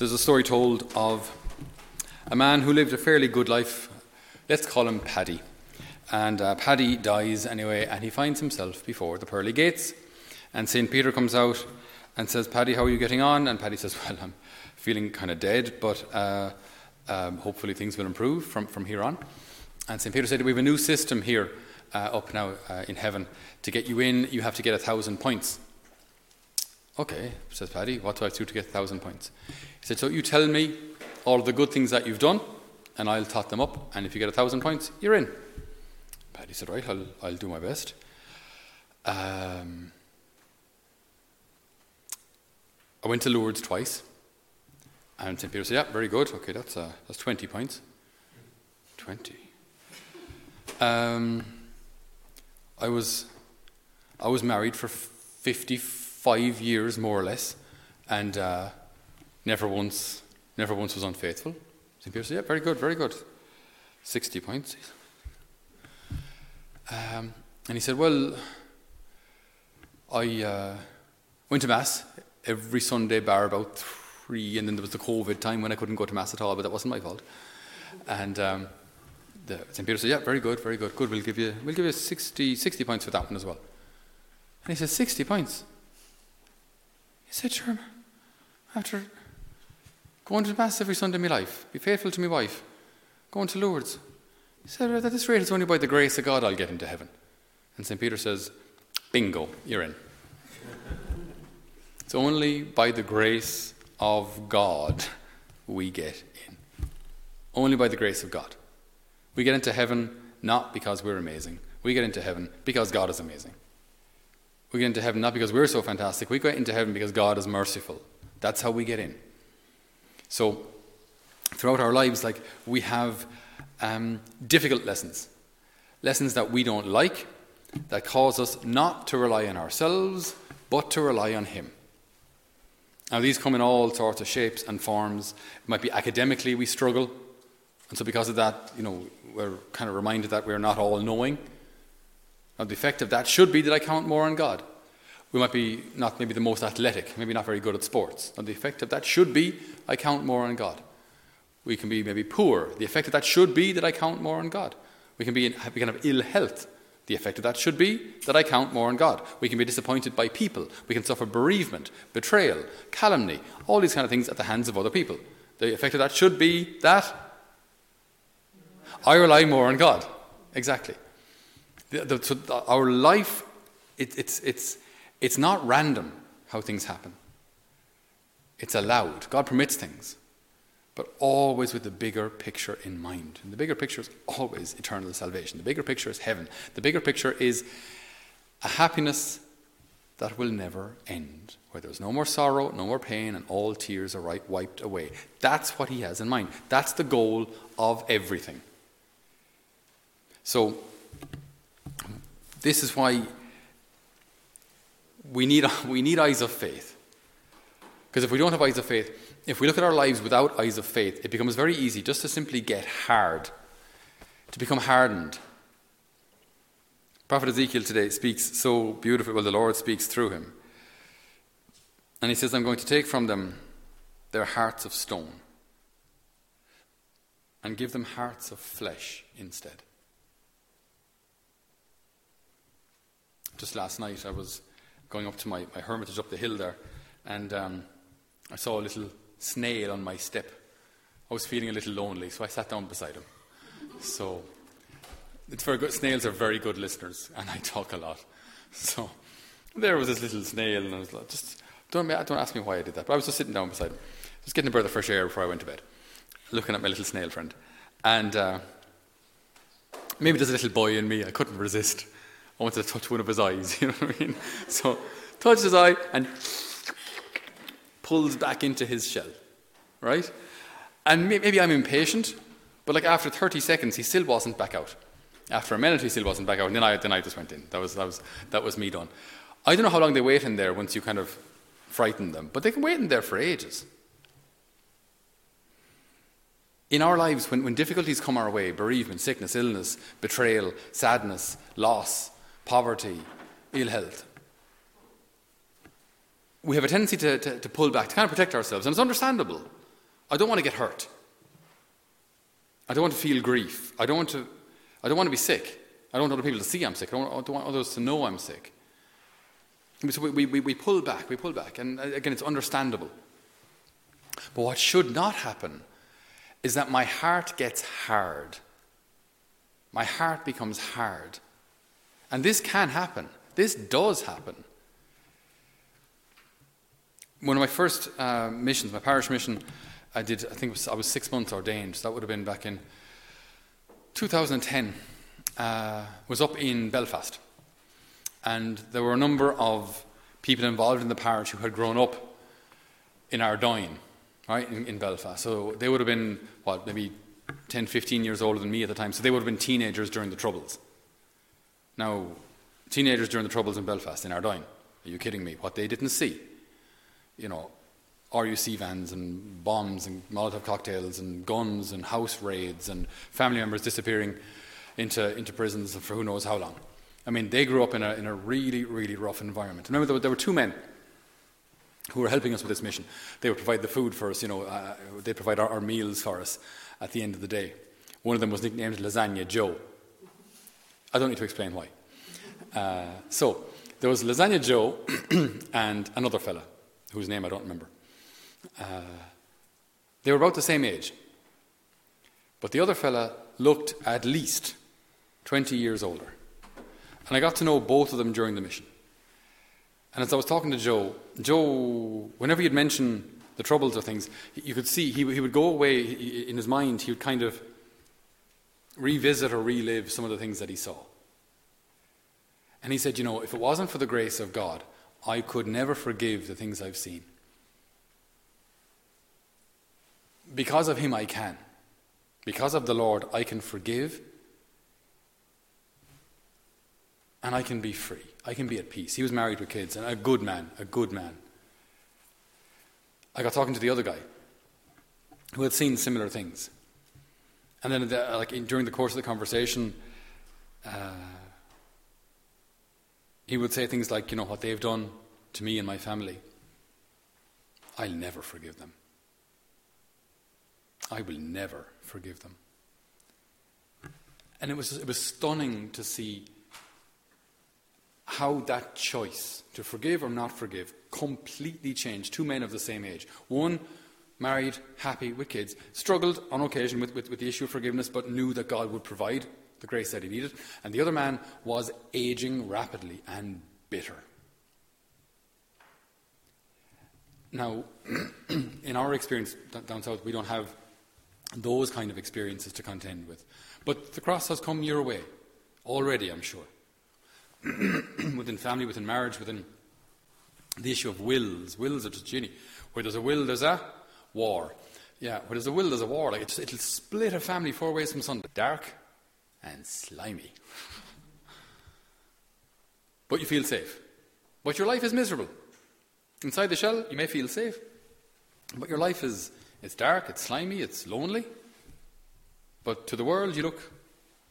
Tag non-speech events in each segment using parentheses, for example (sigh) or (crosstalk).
there's a story told of a man who lived a fairly good life. Let's call him Paddy. And uh, Paddy dies anyway, and he finds himself before the pearly gates. And St. Peter comes out and says, Paddy, how are you getting on? And Paddy (laughs) says, Well, I'm feeling kind of dead, but uh, um, hopefully things will improve from, from here on. And St. Peter said, We have a new system here uh, up now uh, in heaven. To get you in, you have to get a thousand points. Okay, says Paddy, what do I do to get a thousand points? He said, So you tell me all the good things that you've done, and I'll tot them up, and if you get a thousand points, you're in. Paddy said, Right, I'll, I'll do my best. Um, I went to Lourdes twice, and St. Peter said, Yeah, very good. Okay, that's, uh, that's 20 points. 20. Um, I was I was married for 55 years, more or less, and uh, never once never once was unfaithful. St. Peter said, Yeah, very good, very good. 60 points. Um, and he said, Well, I uh, went to Mass every Sunday, bar about three, and then there was the COVID time when I couldn't go to Mass at all, but that wasn't my fault. And um, St. Peter said, Yeah, very good, very good. Good, we'll give you, we'll give you 60, 60 points for that one as well. And he said, 60 points? He said, Sure, after going to Mass every Sunday of my life, be faithful to my wife, going to Lourdes. He said, At this rate, it's only by the grace of God I'll get into heaven. And St. Peter says, Bingo, you're in. it's only by the grace of God we get in. Only by the grace of God. We get into heaven not because we're amazing. We get into heaven because God is amazing. We get into heaven not because we're so fantastic. We get into heaven because God is merciful. That's how we get in. So, throughout our lives, like we have um, difficult lessons, lessons that we don't like, that cause us not to rely on ourselves, but to rely on Him. Now, these come in all sorts of shapes and forms. It might be academically we struggle, and so because of that, you know, we're kind of reminded that we're not all knowing. Now, the effect of that should be that I count more on God. We might be not maybe the most athletic, maybe not very good at sports. And the effect of that should be I count more on God. We can be maybe poor. The effect of that should be that I count more on God. We can be in, we can have ill health. The effect of that should be that I count more on God. We can be disappointed by people. We can suffer bereavement, betrayal, calumny, all these kind of things at the hands of other people. The effect of that should be that I rely more on God. Exactly. The, the, so our life, it, it's, it's, it's not random how things happen. It's allowed. God permits things, but always with the bigger picture in mind. And the bigger picture is always eternal salvation. The bigger picture is heaven. The bigger picture is a happiness that will never end, where there's no more sorrow, no more pain, and all tears are right, wiped away. That's what he has in mind. That's the goal of everything. So, this is why we need, (laughs) we need eyes of faith. Because if we don't have eyes of faith, if we look at our lives without eyes of faith, it becomes very easy just to simply get hard, to become hardened. Prophet Ezekiel today speaks so beautifully, well, the Lord speaks through him. And he says, I'm going to take from them their hearts of stone and give them hearts of flesh instead. Just last night I was going up to my, my hermitage up the hill there, and um, I saw a little snail on my step. I was feeling a little lonely, so I sat down beside him. So it's very good. Snails are very good listeners, and I talk a lot. So there was this little snail, and I was like, just don't, don't ask me why I did that. But I was just sitting down beside him, just getting a breath of fresh air before I went to bed, looking at my little snail friend, and uh, maybe there's a little boy in me. I couldn't resist. I wanted to touch one of his eyes, (laughs) you know what I mean? So, touches his eye and pulls back into his shell, right? And maybe I'm impatient, but like after 30 seconds, he still wasn't back out. After a minute, he still wasn't back out, and then I, then I just went in. That was, that, was, that was me done. I don't know how long they wait in there once you kind of frighten them, but they can wait in there for ages. In our lives, when, when difficulties come our way bereavement, sickness, illness, betrayal, sadness, loss, poverty, ill health. We have a tendency to, to, to, pull back, to kind of protect ourselves, and it's understandable. I don't want to get hurt. I don't want to feel grief. I don't want to, I don't want to be sick. I don't want other people to see I'm sick. I don't, want, I don't want others to know I'm sick. So we, we, we pull back, we pull back. And uh, again, it's understandable. But what should not happen is that my heart gets hard. My heart becomes hard. And this can happen. This does happen. One of my first uh, missions, my parish mission, I did, I think was, I was six months ordained. So that would have been back in 2010. Uh, was up in Belfast. And there were a number of people involved in the parish who had grown up in Ardoyne, right, in, in Belfast. So they would have been, what, maybe 10, 15 years older than me at the time. So they would have been teenagers during the Troubles. Now, teenagers during the Troubles in Belfast, in Ardoyne, are you kidding me? What they didn't see, you know, RUC vans and bombs and Molotov cocktails and guns and house raids and family members disappearing into, into prisons for who knows how long. I mean, they grew up in a, in a really, really rough environment. Remember, there were, there were two men who were helping us with this mission. They would provide the food for us, you know, uh, they'd provide our, our, meals for us at the end of the day. One of them was nicknamed Lasagna Joe. I don't need to explain why. Uh, so, there was Lasagna Joe (clears throat) and another fella, whose name I don't remember. Uh, they were about the same age. But the other fella looked at least 20 years older. And I got to know both of them during the mission. And as I was talking to Joe, Joe, whenever he'd mention the troubles or things, you could see he, he would go away in his mind, he would kind of revisit or relive some of the things that he saw. And he said, You know, if it wasn't for the grace of God, I could never forgive the things I've seen. Because of him, I can. Because of the Lord, I can forgive and I can be free. I can be at peace. He was married with kids and a good man, a good man. I got talking to the other guy who had seen similar things. And then, the, like in, during the course of the conversation, uh, he would say things like, "You know what they've done to me and my family. I'll never forgive them. I will never forgive them." And it was it was stunning to see how that choice to forgive or not forgive completely changed. Two men of the same age. One married, happy, with kids, struggled on occasion with, with, with, the issue of forgiveness, but knew that God would provide the grace that he needed. And the other man was aging rapidly and bitter. Now, (clears throat) in our experience down south, we don't have those kind of experiences to contend with. But the cross has come your way already, I'm sure. (clears throat) within family, within marriage, within the issue of wills. Wills are just genie. Where there's a will, there's a war. Yeah, where there's a will, there's a war. Like it'll split a family four ways from Sunday. Dark and slimy. but you feel safe. But your life is miserable. Inside the shell, you may feel safe. But your life is it's dark, it's slimy, it's lonely. But to the world you look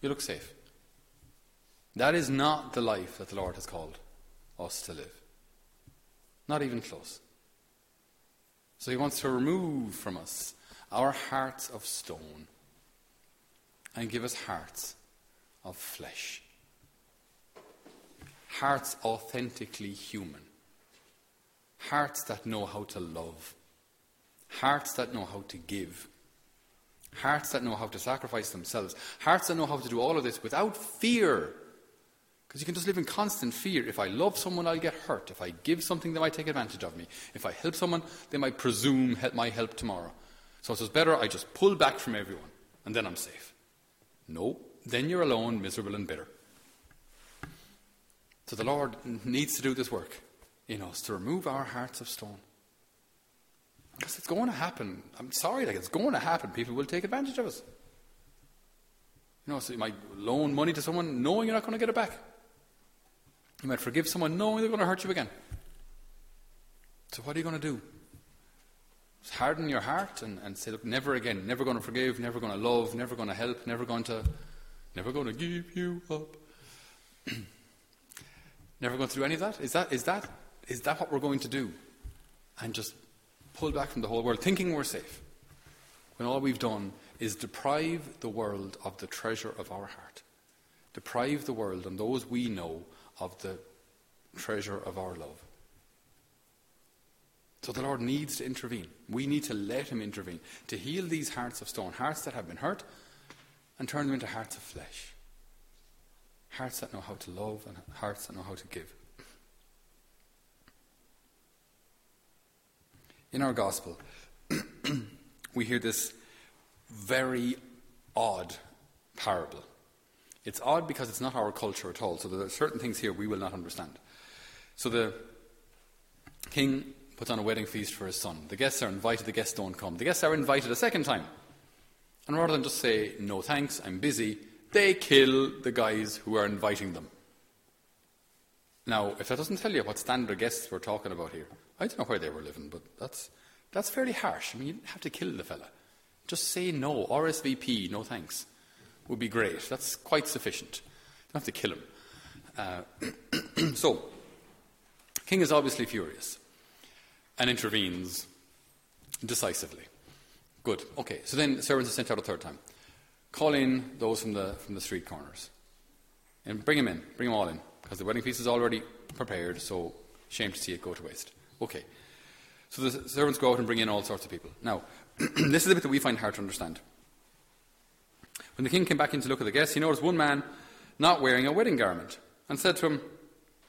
you look safe. That is not the life that the Lord has called us to live. Not even close. So he wants to remove from us our hearts of stone and give us hearts of flesh. Hearts authentically human. Hearts that know how to love. Hearts that know how to give. Hearts that know how to sacrifice themselves. Hearts that know how to do all of this without fear because you can just live in constant fear. If I love someone, I'll get hurt. If I give something, they might take advantage of me. If I help someone, they might presume help my help tomorrow. So it's better I just pull back from everyone, and then I'm safe. No, then you're alone, miserable, and bitter. So the Lord needs to do this work in us to remove our hearts of stone. Because it's going to happen. I'm sorry, like it's going to happen. People will take advantage of us. You know, so you might loan money to someone knowing you're not going to get it back. You might forgive someone knowing they're going to hurt you again. So, what are you going to do? Just harden your heart and, and say, look, never again, never going to forgive, never going to love, never going to help, never going to, never going to give you up. (clears throat) never going to do any of that? Is that, is that, is that what we're going to do? And just pull back from the whole world, thinking we're safe. when all we've done is deprive the world of the treasure of our heart, deprive the world and those we know of the treasure of our love. So the Lord needs to intervene. We need to let Him intervene to heal these hearts of stone, hearts that have been hurt, and turn them into hearts of flesh. Hearts that know how to love and hearts that know how to give. In our gospel, (clears throat) we hear this very odd parable. It's odd because it's not our culture at all, so there are certain things here we will not understand. So the king puts on a wedding feast for his son. The guests are invited, the guests don't come. The guests are invited a second time. And rather than just say, no thanks, I'm busy, they kill the guys who are inviting them. Now, if that doesn't tell you what standard guests we're talking about here, I don't know where they were living, but that's, that's fairly harsh. I mean, you have to kill the fella. Just say no, RSVP, no thanks, would be great. That's quite sufficient. You don't have to kill him. Uh, (clears throat) so, King is obviously furious and intervenes decisively. Good. Okay. So then servants are sent out a third time. Call in those from the from the street corners, and bring them in. Bring them all in because the wedding feast is already prepared. So shame to see it go to waste. Okay. So the servants go out and bring in all sorts of people. Now, (clears throat) this is a bit that we find hard to understand. When the king came back in to look at the guests, he noticed one man not wearing a wedding garment and said to him,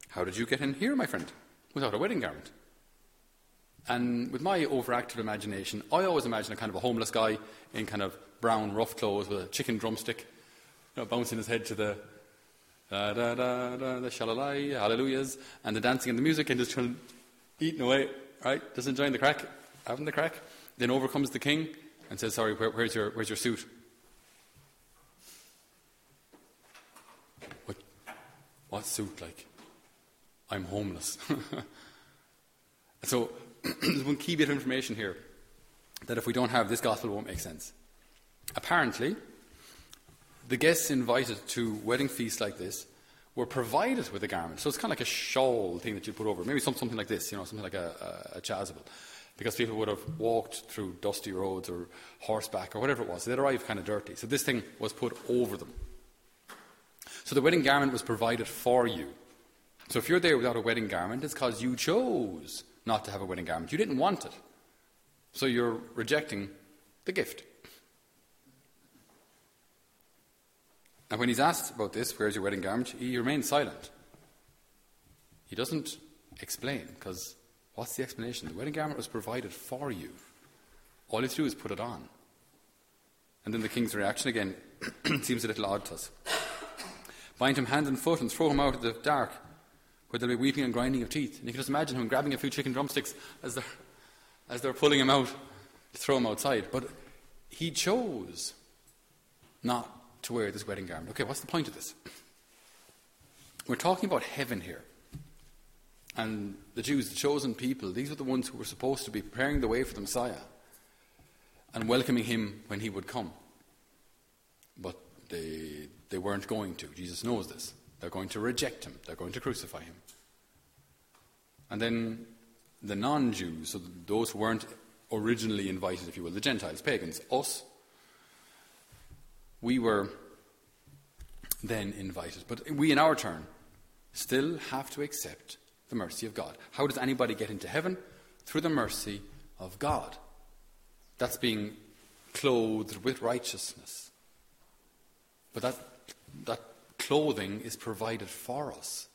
How did you get in here, my friend, without a wedding garment? And with my overactive imagination, I always imagine a kind of a homeless guy in kind of brown, rough clothes with a chicken drumstick, you know, bouncing his head to the da da da da the shalalai, hallelujahs, and the dancing and the music, and just trying eating away, right? Just enjoying the crack, having the crack. Then over comes the king and says, "Sorry, where, where's your where's your suit?" What suit? Like, I'm homeless. (laughs) so (clears throat) there's one key bit of information here that if we don't have this gospel, won't make sense. Apparently, the guests invited to wedding feasts like this were provided with a garment. So it's kind of like a shawl thing that you put over, maybe something like this, you know, something like a, a, a chasuble. Because people would have walked through dusty roads or horseback or whatever it was. So they'd arrive kind of dirty. So this thing was put over them. So the wedding garment was provided for you. So if you're there without a wedding garment, it's because you chose not to have a wedding garment. You didn't want it. So you're rejecting the gift. And when he's asked about this, where's your wedding garment, he remains silent. He doesn't explain, because what's the explanation? The wedding garment was provided for you. All you have to do is put it on. And then the king's reaction again (clears throat) seems a little odd to us. Bind him hand and foot and throw him out of the dark where there'll be weeping and grinding of teeth. And you can just imagine him grabbing a few chicken drumsticks as they're, as they're pulling him out to throw him outside. But he chose not to wear this wedding garment. Okay, what's the point of this? We're talking about heaven here. And the Jews, the chosen people, these were the ones who were supposed to be preparing the way for the Messiah and welcoming him when he would come. But they, they weren't going to. Jesus knows this. They're going to reject him, they're going to crucify him. And then the non Jews, so those who weren't originally invited, if you will, the Gentiles, pagans, us, we were then invited. But we, in our turn, still have to accept the mercy of God. How does anybody get into heaven? Through the mercy of God. That's being clothed with righteousness. But that, that clothing is provided for us.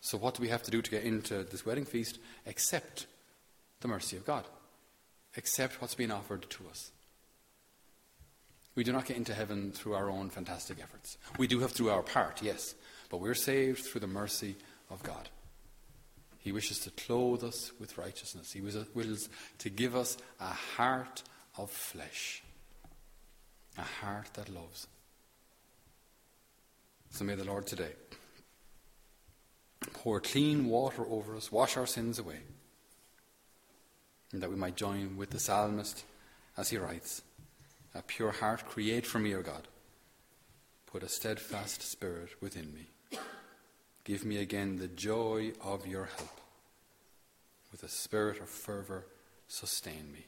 So, what do we have to do to get into this wedding feast? Accept the mercy of God, accept what's being offered to us. We do not get into heaven through our own fantastic efforts. We do have through our part, yes, but we're saved through the mercy of God. He wishes to clothe us with righteousness. He wills to give us a heart of flesh, a heart that loves. So may er the Lord today pour clean water over us, wash our sins away, and that we might join with the psalmist as he writes A pure heart create for me, O God. Put a steadfast spirit within me. Give me again the joy of your help. With a spirit of fervour, sustain me.